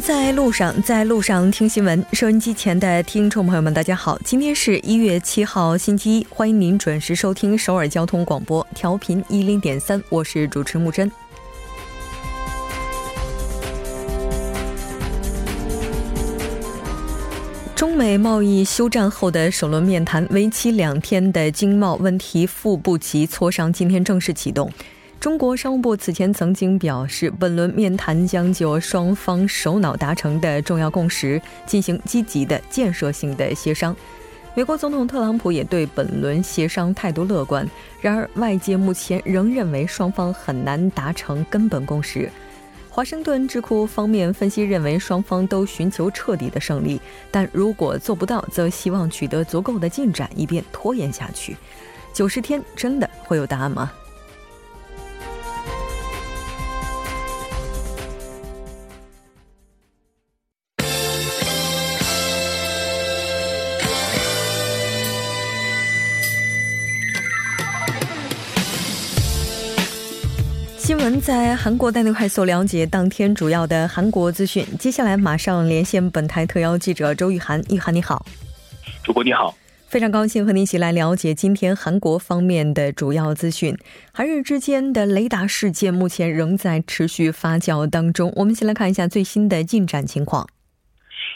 在路上，在路上听新闻。收音机前的听众朋友们，大家好，今天是一月七号，星期一，欢迎您准时收听首尔交通广播，调频一零点三，我是主持木真。中美贸易休战后的首轮面谈，为期两天的经贸问题副部级磋商今天正式启动。中国商务部此前曾经表示，本轮面谈将就双方首脑达成的重要共识进行积极的建设性的协商。美国总统特朗普也对本轮协商态度乐观。然而，外界目前仍认为双方很难达成根本共识。华盛顿智库方面分析认为，双方都寻求彻底的胜利，但如果做不到，则希望取得足够的进展，以便拖延下去。九十天真的会有答案吗？在韩国带您快速了解当天主要的韩国资讯。接下来马上连线本台特邀记者周玉涵，玉涵你好，主播你好，非常高兴和您一起来了解今天韩国方面的主要资讯。韩日之间的雷达事件目前仍在持续发酵当中，我们先来看一下最新的进展情况。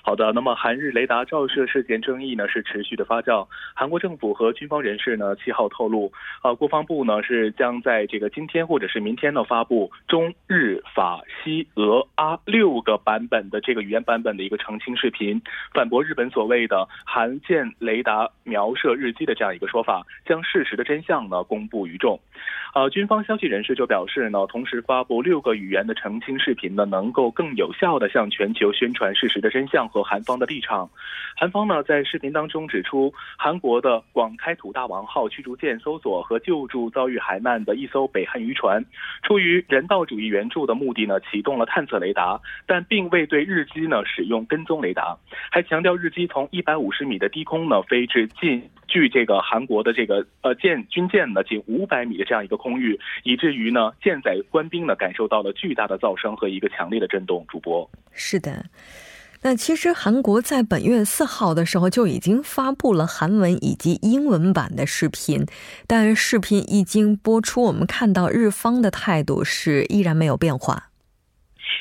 好的，那么韩日雷达照射事件争议呢是持续的发酵。韩国政府和军方人士呢七号透露，呃，国防部呢是将在这个今天或者是明天呢发布中日法西俄阿六个版本的这个语言版本的一个澄清视频，反驳日本所谓的韩舰雷达瞄射日机的这样一个说法，将事实的真相呢公布于众。呃，军方消息人士就表示呢，同时发布六个语言的澄清视频呢，能够更有效的向全球宣传事实的真相和韩方的立场。韩方呢在视频当中指出，韩国的广开土大王号驱逐舰搜索和救助遭遇海难的一艘北韩渔船，出于人道主义援助的目的呢，启动了探测雷达，但并未对日机呢使用跟踪雷达，还强调日机从一百五十米的低空呢飞至近。距这个韩国的这个呃舰军舰呢，仅五百米的这样一个空域，以至于呢舰载官兵呢感受到了巨大的噪声和一个强烈的震动。主播是的，那其实韩国在本月四号的时候就已经发布了韩文以及英文版的视频，但视频一经播出，我们看到日方的态度是依然没有变化。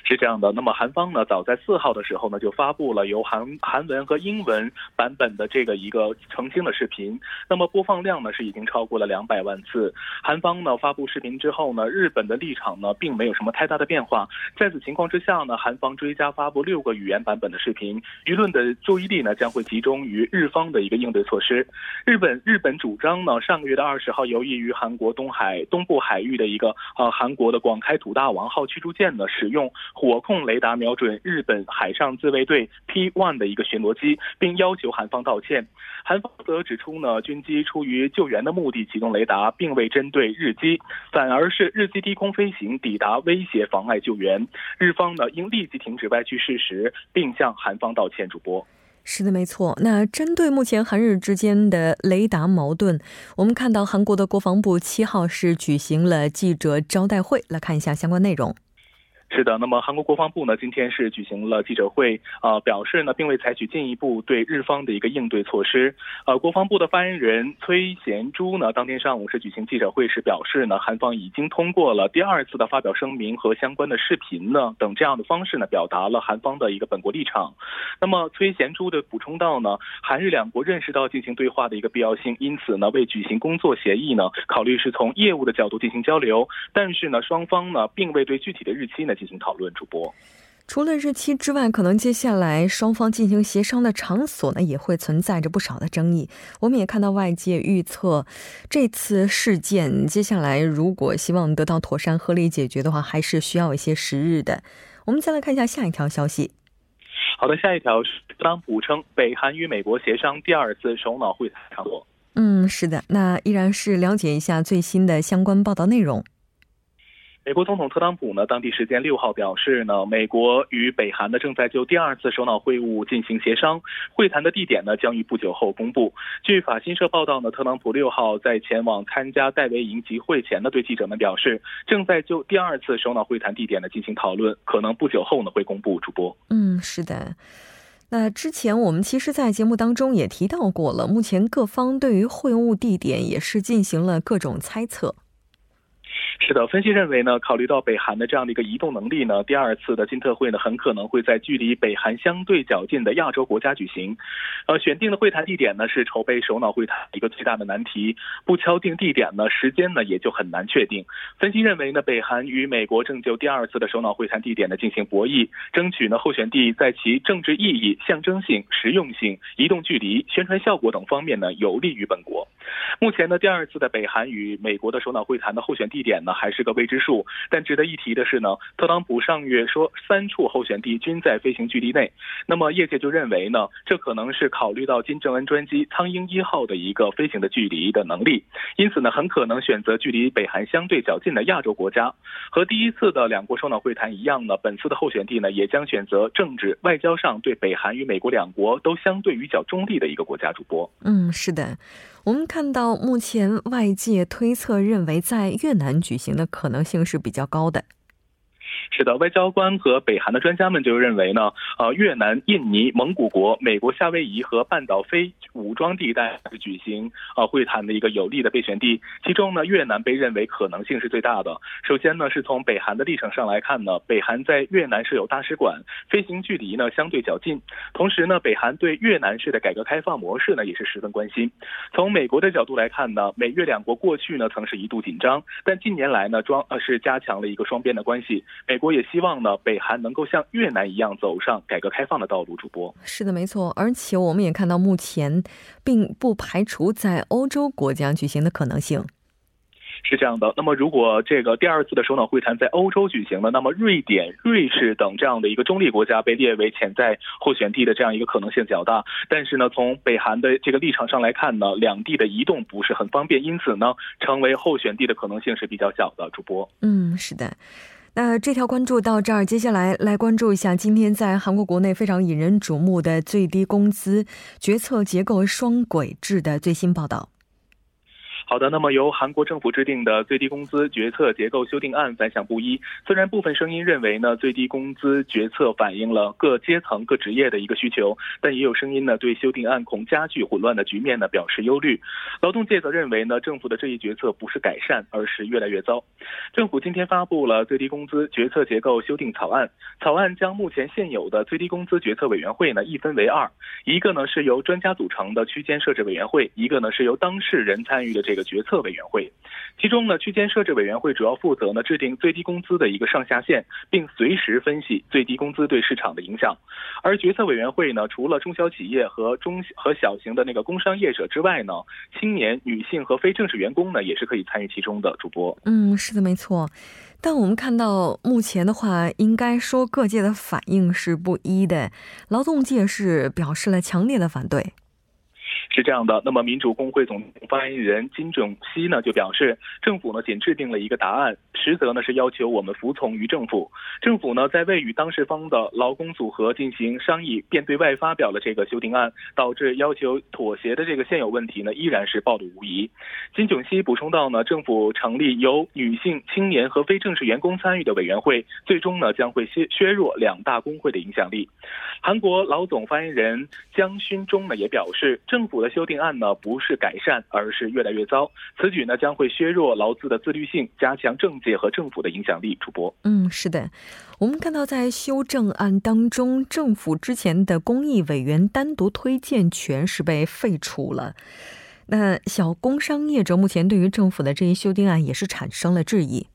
是这样的，那么韩方呢，早在四号的时候呢，就发布了由韩韩文和英文版本的这个一个澄清的视频，那么播放量呢是已经超过了两百万次。韩方呢发布视频之后呢，日本的立场呢并没有什么太大的变化。在此情况之下呢，韩方追加发布六个语言版本的视频，舆论的注意力呢将会集中于日方的一个应对措施。日本日本主张呢，上个月的二十号，由于韩国东海东部海域的一个呃韩国的广开土大王号驱逐舰呢使用。火控雷达瞄准日本海上自卫队 P-1 的一个巡逻机，并要求韩方道歉。韩方则指出呢，军机出于救援的目的启动雷达，并未针对日机，反而是日机低空飞行抵达威胁妨碍救援。日方呢应立即停止歪曲事实，并向韩方道歉。主播是的，没错。那针对目前韩日之间的雷达矛盾，我们看到韩国的国防部七号是举行了记者招待会，来看一下相关内容。是的，那么韩国国防部呢，今天是举行了记者会，呃，表示呢，并未采取进一步对日方的一个应对措施。呃，国防部的发言人崔贤洙呢，当天上午是举行记者会时表示呢，韩方已经通过了第二次的发表声明和相关的视频呢等这样的方式呢，表达了韩方的一个本国立场。那么崔贤洙的补充到呢，韩日两国认识到进行对话的一个必要性，因此呢，为举行工作协议呢，考虑是从业务的角度进行交流，但是呢，双方呢，并未对具体的日期呢。进行讨论，主播。除了日期之外，可能接下来双方进行协商的场所呢，也会存在着不少的争议。我们也看到外界预测，这次事件接下来如果希望得到妥善合理解决的话，还是需要一些时日的。我们再来看一下下一条消息。好的，下一条是特朗普称北韩与美国协商第二次首脑会谈场所。嗯，是的，那依然是了解一下最新的相关报道内容。美国总统特朗普呢，当地时间六号表示呢，美国与北韩呢正在就第二次首脑会晤进行协商，会谈的地点呢将于不久后公布。据法新社报道呢，特朗普六号在前往参加戴维营集会前呢，对记者们表示，正在就第二次首脑会谈地点呢进行讨论，可能不久后呢会公布。主播，嗯，是的。那之前我们其实，在节目当中也提到过了，目前各方对于会晤地点也是进行了各种猜测。是的，分析认为呢，考虑到北韩的这样的一个移动能力呢，第二次的金特会呢，很可能会在距离北韩相对较近的亚洲国家举行。呃，选定的会谈地点呢，是筹备首脑会谈一个最大的难题。不敲定地点呢，时间呢也就很难确定。分析认为呢，北韩与美国正就第二次的首脑会谈地点呢进行博弈，争取呢候选地在其政治意义、象征性、实用性、移动距离、宣传效果等方面呢有利于本国。目前呢，第二次的北韩与美国的首脑会谈的候选地点呢？还是个未知数，但值得一提的是呢，特朗普上月说三处候选地均在飞行距离内，那么业界就认为呢，这可能是考虑到金正恩专机苍鹰一号的一个飞行的距离的能力，因此呢，很可能选择距离北韩相对较近的亚洲国家。和第一次的两国首脑会谈一样呢，本次的候选地呢，也将选择政治外交上对北韩与美国两国都相对于较中立的一个国家。主播，嗯，是的。我们看到，目前外界推测认为，在越南举行的可能性是比较高的。是的，外交官和北韩的专家们就认为呢，呃，越南、印尼、蒙古国、美国夏威夷和半岛非武装地带举行呃会谈的一个有利的备选地。其中呢，越南被认为可能性是最大的。首先呢，是从北韩的立场上来看呢，北韩在越南设有大使馆，飞行距离呢相对较近。同时呢，北韩对越南式的改革开放模式呢也是十分关心。从美国的角度来看呢，美越两国过去呢曾是一度紧张，但近年来呢装呃是加强了一个双边的关系。美国也希望呢，北韩能够像越南一样走上改革开放的道路。主播是的，没错。而且我们也看到，目前并不排除在欧洲国家举行的可能性。是这样的。那么，如果这个第二次的首脑会谈在欧洲举行了，那么瑞典、瑞士等这样的一个中立国家被列为潜在候选地的这样一个可能性较大。但是呢，从北韩的这个立场上来看呢，两地的移动不是很方便，因此呢，成为候选地的可能性是比较小的。主播，嗯，是的。那这条关注到这儿，接下来来关注一下今天在韩国国内非常引人瞩目的最低工资决策结构双轨制的最新报道。好的，那么由韩国政府制定的最低工资决策结构修订案反响不一。虽然部分声音认为呢，最低工资决策反映了各阶层、各职业的一个需求，但也有声音呢对修订案恐加剧混乱的局面呢表示忧虑。劳动界则认为呢，政府的这一决策不是改善，而是越来越糟。政府今天发布了最低工资决策结构修订草案，草案将目前现有的最低工资决策委员会呢一分为二，一个呢是由专家组成的区间设置委员会，一个呢是由当事人参与的这个。决策委员会，其中呢，区间设置委员会主要负责呢制定最低工资的一个上下限，并随时分析最低工资对市场的影响。而决策委员会呢，除了中小企业和中和小型的那个工商业者之外呢，青年、女性和非正式员工呢，也是可以参与其中的。主播，嗯，是的，没错。但我们看到目前的话，应该说各界的反应是不一的，劳动界是表示了强烈的反对。是这样的，那么民主工会总发言人金正熙呢就表示，政府呢仅制定了一个答案，实则呢是要求我们服从于政府。政府呢在未与当事方的劳工组合进行商议，便对外发表了这个修订案，导致要求妥协的这个现有问题呢依然是暴露无遗。金炯熙补充到呢，政府成立由女性、青年和非正式员工参与的委员会，最终呢将会削削弱两大工会的影响力。韩国劳总发言人姜勋忠呢也表示，政府。的修订案呢，不是改善，而是越来越糟。此举呢，将会削弱劳资的自律性，加强政界和政府的影响力。主播，嗯，是的，我们看到在修正案当中，政府之前的公益委员单独推荐权是被废除了。那小工商业者目前对于政府的这一修订案也是产生了质疑。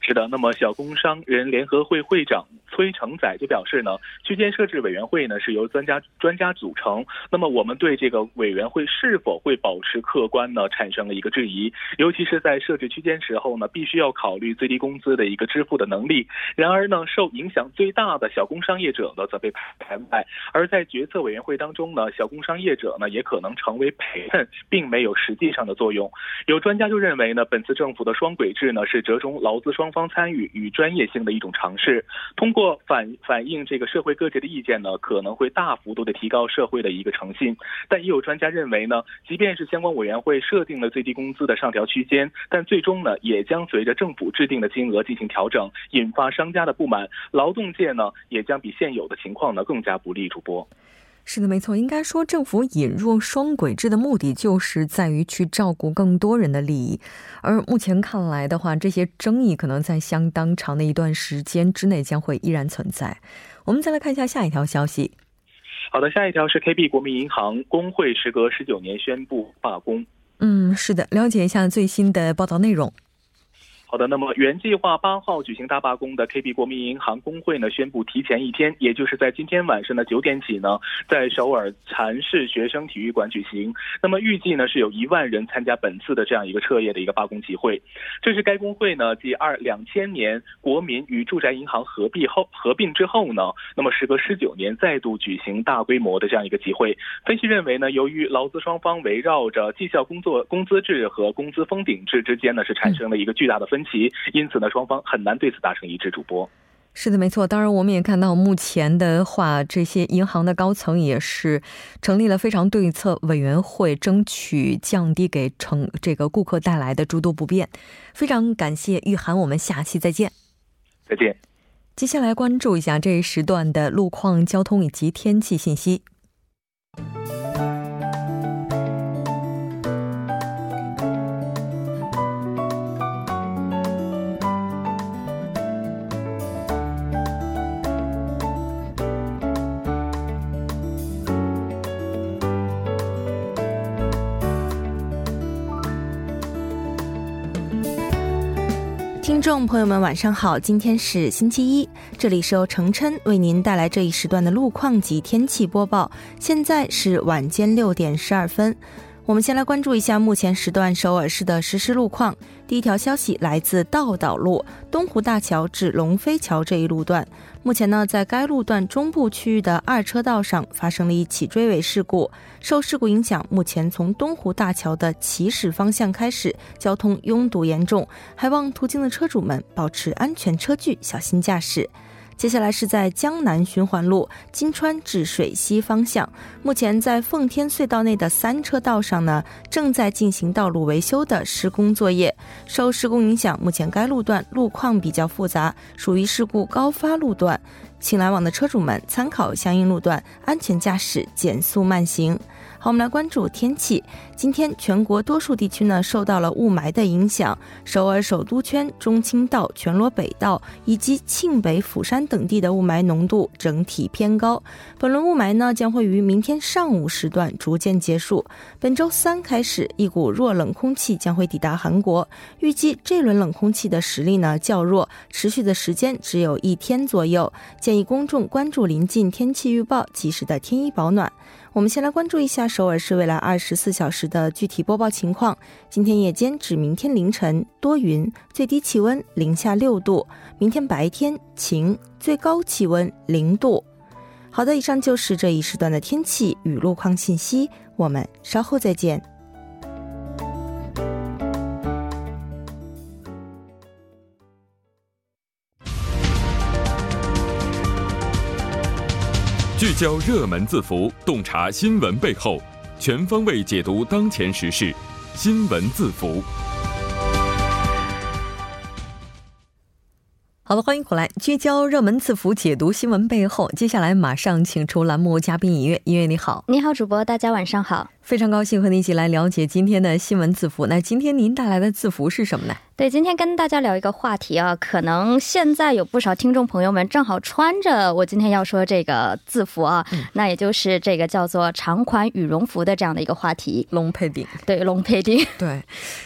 是的，那么小工商人联合会会长。崔成宰就表示呢，区间设置委员会呢是由专家专家组成。那么我们对这个委员会是否会保持客观呢，产生了一个质疑。尤其是在设置区间时候呢，必须要考虑最低工资的一个支付的能力。然而呢，受影响最大的小工商业者呢，则被排外。而在决策委员会当中呢，小工商业者呢，也可能成为陪衬，并没有实际上的作用。有专家就认为呢，本次政府的双轨制呢，是折中劳资双方参与与专业性的一种尝试。通过反反映这个社会各界的意见呢，可能会大幅度的提高社会的一个诚信。但也有专家认为呢，即便是相关委员会设定了最低工资的上调区间，但最终呢，也将随着政府制定的金额进行调整，引发商家的不满。劳动界呢，也将比现有的情况呢更加不利。主播。是的，没错。应该说，政府引入双轨制的目的，就是在于去照顾更多人的利益。而目前看来的话，这些争议可能在相当长的一段时间之内将会依然存在。我们再来看一下下一条消息。好的，下一条是 KB 国民银行工会时隔十九年宣布罢工。嗯，是的，了解一下最新的报道内容。好的，那么原计划八号举行大罢工的 KB 国民银行工会呢，宣布提前一天，也就是在今天晚上的九点起呢，在首尔禅市学生体育馆举行。那么预计呢是有一万人参加本次的这样一个彻夜的一个罢工集会。这是该工会呢继二两千年国民与住宅银行合并后合并之后呢，那么时隔十九年再度举行大规模的这样一个集会。分析认为呢，由于劳资双方围绕着绩效工作工资制和工资封顶制之间呢是产生了一个巨大的分。因此呢，双方很难对此达成一致。主播，是的，没错。当然，我们也看到，目前的话，这些银行的高层也是成立了非常对策委员会，争取降低给乘这个顾客带来的诸多不便。非常感谢玉涵，我们下期再见。再见。接下来关注一下这一时段的路况、交通以及天气信息。众朋友们，晚上好！今天是星期一，这里是由程琛为您带来这一时段的路况及天气播报。现在是晚间六点十二分。我们先来关注一下目前时段首尔市的实时路况。第一条消息来自道岛路东湖大桥至龙飞桥这一路段，目前呢，在该路段中部区域的二车道上发生了一起追尾事故，受事故影响，目前从东湖大桥的起始方向开始，交通拥堵严重，还望途经的车主们保持安全车距，小心驾驶。接下来是在江南循环路金川至水西方向，目前在奉天隧道内的三车道上呢，正在进行道路维修的施工作业。受施工影响，目前该路段路况比较复杂，属于事故高发路段，请来往的车主们参考相应路段，安全驾驶，减速慢行。好，我们来关注天气。今天全国多数地区呢受到了雾霾的影响，首尔首都圈、中青道、全罗北道以及庆北、釜山等地的雾霾浓度整体偏高。本轮雾霾呢将会于明天上午时段逐渐结束。本周三开始，一股弱冷空气将会抵达韩国，预计这轮冷空气的实力呢较弱，持续的时间只有一天左右。建议公众关注临近天气预报，及时的添衣保暖。我们先来关注一下首尔市未来二十四小时的具体播报情况。今天夜间至明天凌晨多云，最低气温零下六度；明天白天晴，最高气温零度。好的，以上就是这一时段的天气与路况信息。我们稍后再见。聚焦热门字符，洞察新闻背后，全方位解读当前时事。新闻字符。好的，欢迎回来，聚焦热门字符，解读新闻背后。接下来马上请出栏目嘉宾音乐，音乐你好，你好，主播，大家晚上好，非常高兴和您一起来了解今天的新闻字符。那今天您带来的字符是什么呢？对，今天跟大家聊一个话题啊，可能现在有不少听众朋友们正好穿着我今天要说这个字符啊，那也就是这个叫做长款羽绒服的这样的一个话题。龙配顶，对，龙配顶，对，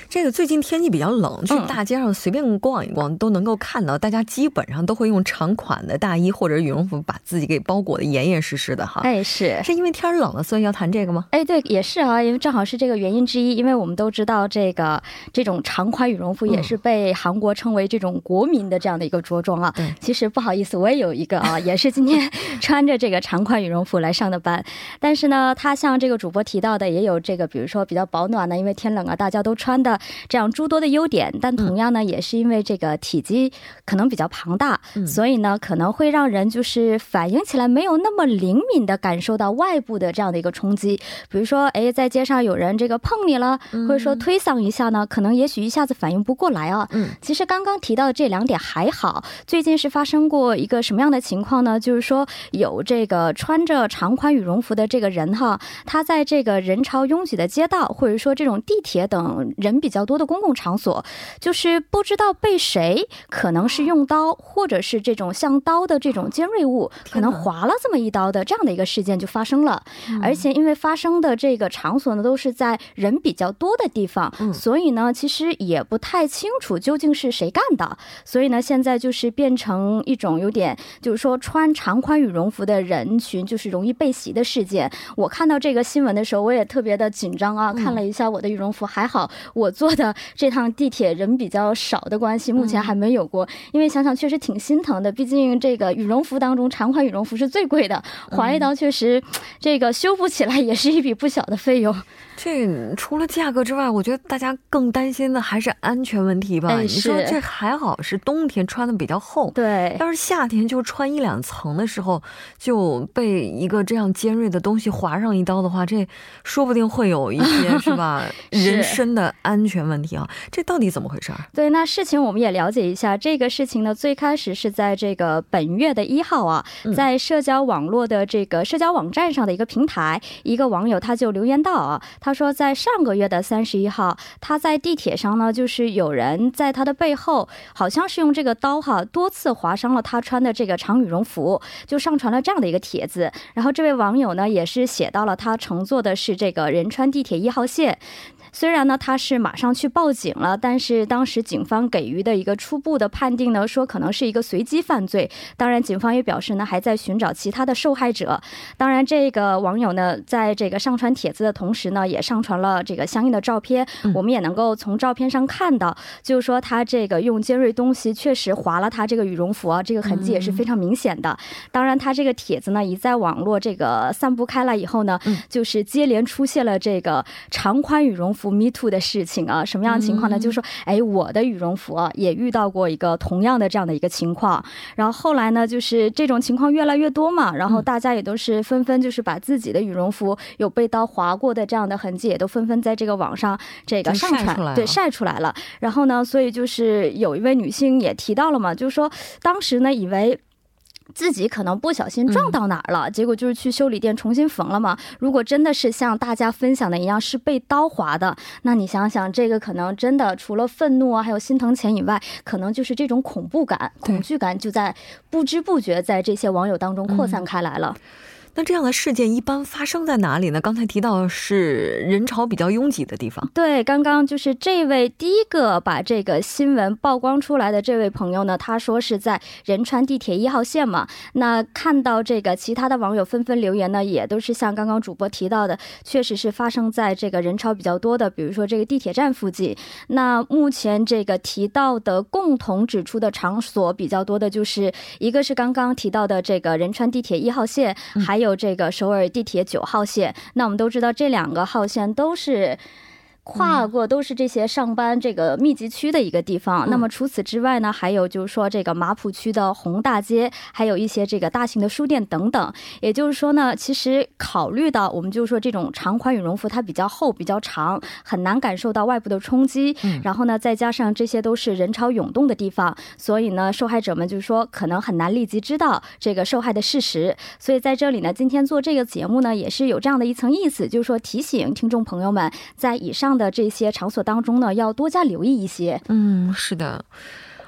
这个最近天气比较冷，去大街上随便逛一逛都能够看到，大家基本上都会用长款的大衣或者羽绒服把自己给包裹的严严实实的哈。哎，是，是因为天冷了，所以要谈这个吗？哎，对，也是啊，因为正好是这个原因之一，因为我们都知道这个这种长款羽绒服也是被韩国称为这种国民的这样的一个着装啊。对，其实不好意思，我也有一个啊，也是今天 穿着这个长款羽绒服来上的班。但是呢，它像这个主播提到的，也有这个比如说比较保暖呢，因为天冷啊，大家都穿的这样诸多的优点。但同样呢，也是因为这个体积可能比较庞大，所以呢，可能会让人就是反应起来没有那么灵敏的感受到外部的这样的一个冲击。比如说，哎，在街上有人这个碰你了，或者说推搡一下呢，可能也许一下子反应不过来啊。嗯，其实刚刚提到的这两点还好。最近是发生过一个什么样的情况呢？就是说有这个穿着长款羽绒服的这个人哈，他在这个人潮拥挤的街道，或者说这种地铁等人比较多的公共场所，就是不知道被谁可能是用刀，或者是这种像刀的这种尖锐物，可能划了这么一刀的这样的一个事件就发生了。而且因为发生的这个场所呢，都是在人比较多的地方，所以呢，其实也不太清楚究竟是谁干的。所以呢，现在就是变成一种有点，就是说穿长款羽绒服的人群就是容易被袭的事件。我看到这个新闻的时候，我也特别的紧张啊。看了一下我的羽绒服，还好我坐的这趟地铁人比较少的关系，目前还没有过。因为想想确实挺心疼的，毕竟这个羽绒服当中长款羽绒服是最贵的，划一刀确实这个修复起来也是一笔不小的费用。这除了价格之外，我觉得大家更担心的还是安全问题吧。你说这还好是冬天穿的比较厚，对，要是夏天就穿一两层的时候就被一个这样尖锐的东西划上一刀的话，这说不定会有一些是吧 人身的安全问题啊。这到底怎么回事？对，那事情我们也了解一下。这个事情呢，最开始是在这个本月的一号啊，在社交网络的这个社交网站上的一个平台，一个网友他就留言编道啊，他说，在上个月的三十一号，他在地铁上呢，就是有人在他的背后，好像是用这个刀哈，多次划伤了他穿的这个长羽绒服，就上传了这样的一个帖子。然后这位网友呢，也是写到了他乘坐的是这个仁川地铁一号线。虽然呢，他是马上去报警了，但是当时警方给予的一个初步的判定呢，说可能是一个随机犯罪。当然，警方也表示呢，还在寻找其他的受害者。当然，这个网友呢，在这个上传帖子的同时呢，也上传了这个相应的照片。我们也能够从照片上看到，就是说他这个用尖锐东西确实划了他这个羽绒服啊，这个痕迹也是非常明显的。当然，他这个帖子呢，一在网络这个散布开来以后呢，就是接连出现了这个长宽羽绒服。服 me too 的事情啊，什么样的情况呢？就是说，哎，我的羽绒服啊，也遇到过一个同样的这样的一个情况。然后后来呢，就是这种情况越来越多嘛，然后大家也都是纷纷就是把自己的羽绒服有被刀划过的这样的痕迹，也都纷纷在这个网上这个上传，对，晒出来了。然后呢，所以就是有一位女性也提到了嘛，就是说当时呢，以为。自己可能不小心撞到哪儿了，结果就是去修理店重新缝了嘛。如果真的是像大家分享的一样是被刀划的，那你想想，这个可能真的除了愤怒啊，还有心疼钱以外，可能就是这种恐怖感、恐惧感就在不知不觉在这些网友当中扩散开来了。那这样的事件一般发生在哪里呢？刚才提到是人潮比较拥挤的地方。对，刚刚就是这位第一个把这个新闻曝光出来的这位朋友呢，他说是在仁川地铁一号线嘛。那看到这个其他的网友纷纷留言呢，也都是像刚刚主播提到的，确实是发生在这个人潮比较多的，比如说这个地铁站附近。那目前这个提到的共同指出的场所比较多的，就是一个是刚刚提到的这个仁川地铁一号线，还有这个首尔地铁九号线，那我们都知道这两个号线都是。跨过都是这些上班这个密集区的一个地方。那么除此之外呢，还有就是说这个马浦区的红大街，还有一些这个大型的书店等等。也就是说呢，其实考虑到我们就是说这种长款羽绒服它比较厚、比较长，很难感受到外部的冲击。然后呢，再加上这些都是人潮涌动的地方，所以呢，受害者们就是说可能很难立即知道这个受害的事实。所以在这里呢，今天做这个节目呢，也是有这样的一层意思，就是说提醒听众朋友们，在以上。的这些场所当中呢，要多加留意一些。嗯，是的，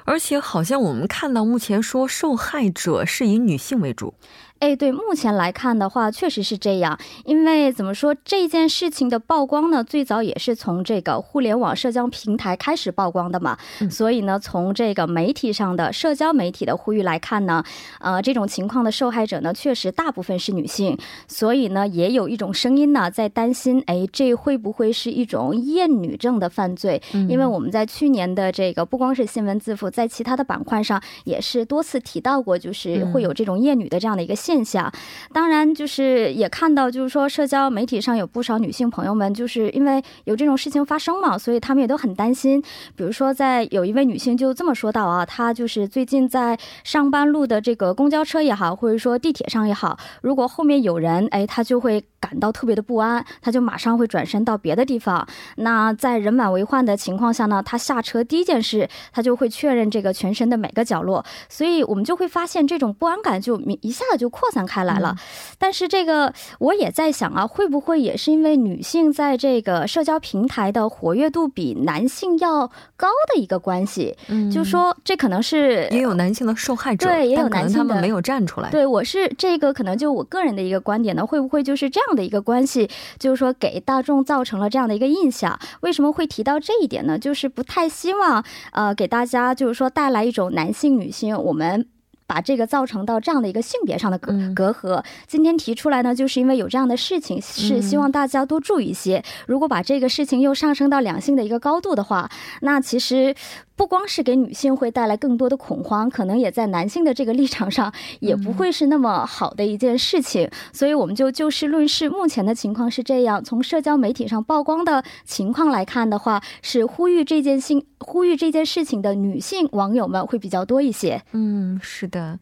而且好像我们看到目前说受害者是以女性为主。哎，对，目前来看的话，确实是这样。因为怎么说，这件事情的曝光呢，最早也是从这个互联网社交平台开始曝光的嘛。所以呢，从这个媒体上的社交媒体的呼吁来看呢，呃，这种情况的受害者呢，确实大部分是女性。所以呢，也有一种声音呢，在担心，哎，这会不会是一种厌女症的犯罪？因为我们在去年的这个不光是新闻自负，在其他的板块上也是多次提到过，就是会有这种厌女的这样的一个现。现象，当然就是也看到，就是说社交媒体上有不少女性朋友们，就是因为有这种事情发生嘛，所以她们也都很担心。比如说，在有一位女性就这么说到啊，她就是最近在上班路的这个公交车也好，或者说地铁上也好，如果后面有人，哎，她就会感到特别的不安，他就马上会转身到别的地方。那在人满为患的情况下呢，他下车第一件事，他就会确认这个全身的每个角落，所以我们就会发现这种不安感就一下子就。扩散开来了，但是这个我也在想啊，会不会也是因为女性在这个社交平台的活跃度比男性要高的一个关系？嗯，就说这可能是也有男性的受害者，对，也有男性他们没有站出来。对，我是这个可能就我个人的一个观点呢，会不会就是这样的一个关系，就是说给大众造成了这样的一个印象？为什么会提到这一点呢？就是不太希望呃给大家就是说带来一种男性女性我们。把这个造成到这样的一个性别上的隔隔阂，今天提出来呢，就是因为有这样的事情，是希望大家多注意一些。如果把这个事情又上升到两性的一个高度的话，那其实。不光是给女性会带来更多的恐慌，可能也在男性的这个立场上也不会是那么好的一件事情。所以我们就就事论事，目前的情况是这样。从社交媒体上曝光的情况来看的话，是呼吁这件性呼吁这件事情的女性网友们会比较多一些。嗯，是的。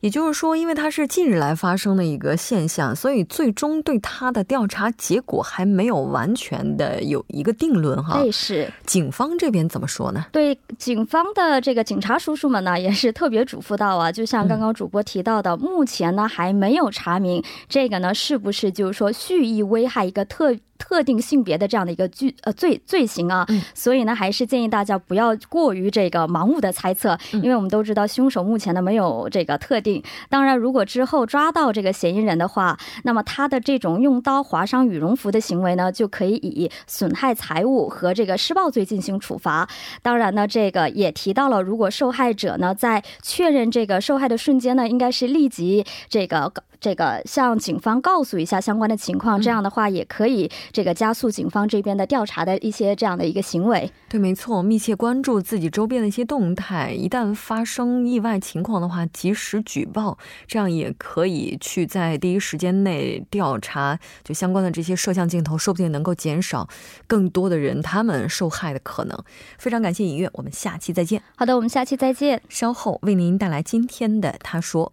也就是说，因为它是近日来发生的一个现象，所以最终对它的调查结果还没有完全的有一个定论哈。对，是警方这边怎么说呢？对，警方的这个警察叔叔们呢，也是特别嘱咐到啊，就像刚刚主播提到的，目前呢还没有查明这个呢是不是就是说蓄意危害一个特。特定性别的这样的一个罪呃罪罪行啊，所以呢，还是建议大家不要过于这个盲目的猜测，因为我们都知道凶手目前呢没有这个特定。当然，如果之后抓到这个嫌疑人的话，那么他的这种用刀划伤羽绒服的行为呢，就可以以损害财物和这个施暴罪进行处罚。当然呢，这个也提到了，如果受害者呢在确认这个受害的瞬间呢，应该是立即这个。这个向警方告诉一下相关的情况，这样的话也可以这个加速警方这边的调查的一些这样的一个行为。对，没错，密切关注自己周边的一些动态，一旦发生意外情况的话，及时举报，这样也可以去在第一时间内调查，就相关的这些摄像镜头，说不定能够减少更多的人他们受害的可能。非常感谢尹月，我们下期再见。好的，我们下期再见。稍后为您带来今天的他说。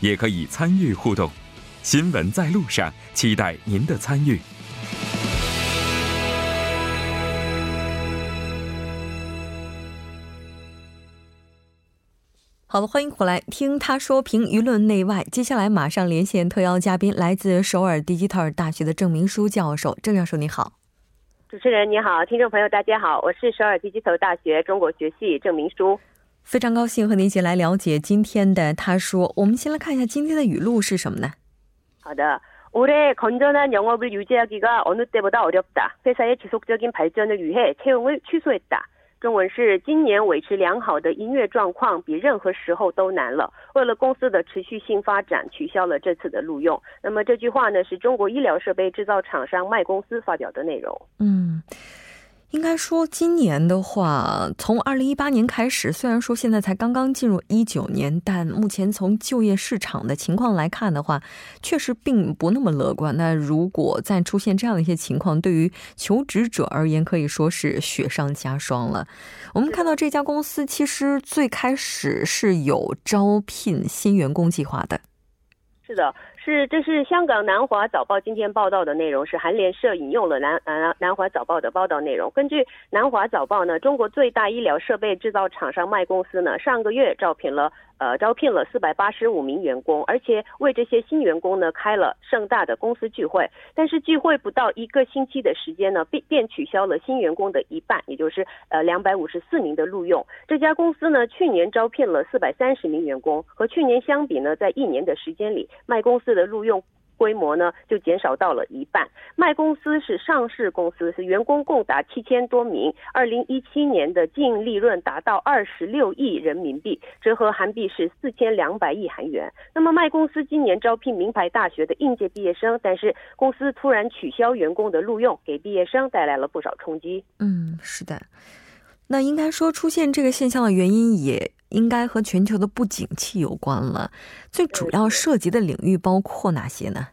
也可以参与互动，新闻在路上，期待您的参与。好了，欢迎回来听他说评舆论内外。接下来马上连线特邀嘉宾，来自首尔迪吉特尔大学的郑明书教授。郑教授你好，主持人你好，听众朋友大家好，我是首尔迪吉特尔大学中国学系郑明书。非常高兴和您一起来了解今天的他说。我们先来看一下今天的语录是什么呢？好的，올해건전한영업을유지하기가어느때보다어렵다회사의지속적인발전을위해채용을취소했다中文是今年维持良好的音乐状况比任何时候都难了。为了公司的持续性发展，取消了这次的录用。那么这句话呢，是中国医疗设备制造厂商麦公司发表的内容。嗯。 应该说，今年的话，从二零一八年开始，虽然说现在才刚刚进入一九年，但目前从就业市场的情况来看的话，确实并不那么乐观。那如果再出现这样的一些情况，对于求职者而言，可以说是雪上加霜了。我们看到这家公司其实最开始是有招聘新员工计划的。是的。是，这是香港南华早报今天报道的内容，是韩联社引用了南南南华早报的报道内容。根据南华早报呢，中国最大医疗设备制造厂商麦公司呢，上个月招聘了。呃，招聘了四百八十五名员工，而且为这些新员工呢开了盛大的公司聚会。但是聚会不到一个星期的时间呢，便便取消了新员工的一半，也就是呃两百五十四名的录用。这家公司呢，去年招聘了四百三十名员工，和去年相比呢，在一年的时间里，麦公司的录用。规模呢就减少到了一半。麦公司是上市公司，是员工共达七千多名。二零一七年的净利润达到二十六亿人民币，折合韩币是四千两百亿韩元。那么麦公司今年招聘名牌大学的应届毕业生，但是公司突然取消员工的录用，给毕业生带来了不少冲击。嗯，是的。那应该说出现这个现象的原因也。应该和全球的不景气有关了。最主要涉及的领域包括哪些呢？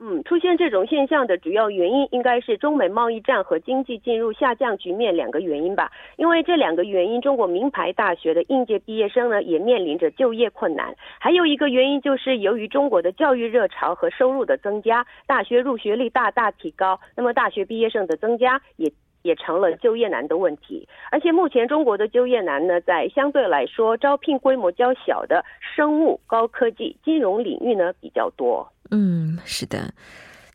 嗯，出现这种现象的主要原因应该是中美贸易战和经济进入下降局面两个原因吧。因为这两个原因，中国名牌大学的应届毕业生呢也面临着就业困难。还有一个原因就是由于中国的教育热潮和收入的增加，大学入学率大大提高，那么大学毕业生的增加也。也成了就业难的问题，而且目前中国的就业难呢，在相对来说招聘规模较小的生物、高科技、金融领域呢比较多。嗯，是的，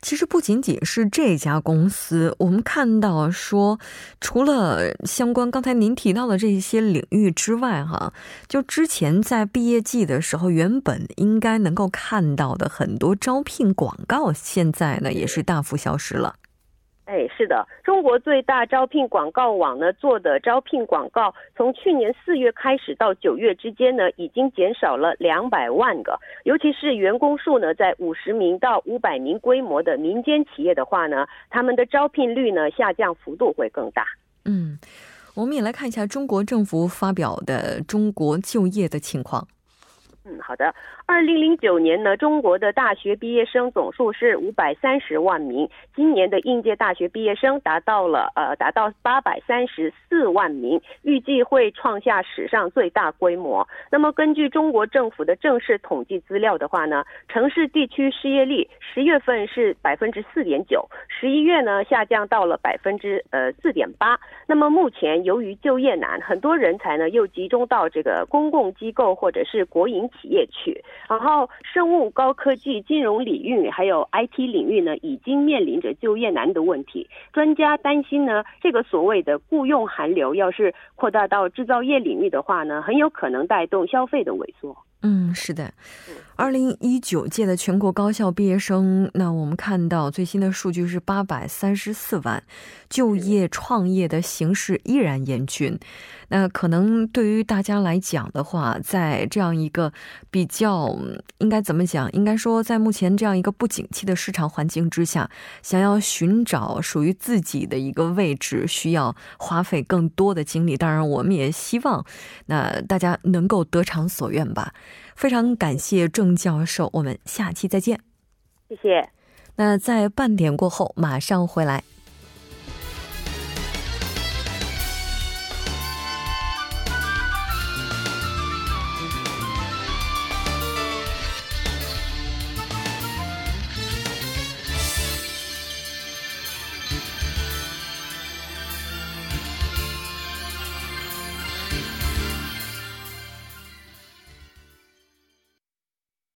其实不仅仅是这家公司，我们看到说，除了相关刚才您提到的这些领域之外，哈，就之前在毕业季的时候，原本应该能够看到的很多招聘广告，现在呢也是大幅消失了。哎，是的，中国最大招聘广告网呢做的招聘广告，从去年四月开始到九月之间呢，已经减少了两百万个。尤其是员工数呢，在五十名到五百名规模的民间企业的话呢，他们的招聘率呢下降幅度会更大。嗯，我们也来看一下中国政府发表的中国就业的情况。嗯，好的。二零零九年呢，中国的大学毕业生总数是五百三十万名。今年的应届大学毕业生达到了呃，达到八百三十四万名，预计会创下史上最大规模。那么，根据中国政府的正式统计资料的话呢，城市地区失业率十月份是百分之四点九，十一月呢下降到了百分之呃四点八。那么目前由于就业难，很多人才呢又集中到这个公共机构或者是国营企业去。然后，生物、高科技、金融领域还有 IT 领域呢，已经面临着就业难的问题。专家担心呢，这个所谓的雇佣寒流，要是扩大到制造业领域的话呢，很有可能带动消费的萎缩。嗯，是的。二零一九届的全国高校毕业生，那我们看到最新的数据是八百三十四万，就业创业的形势依然严峻。那可能对于大家来讲的话，在这样一个比较应该怎么讲？应该说，在目前这样一个不景气的市场环境之下，想要寻找属于自己的一个位置，需要花费更多的精力。当然，我们也希望那大家能够得偿所愿吧。非常感谢郑教授，我们下期再见。谢谢。那在半点过后马上回来。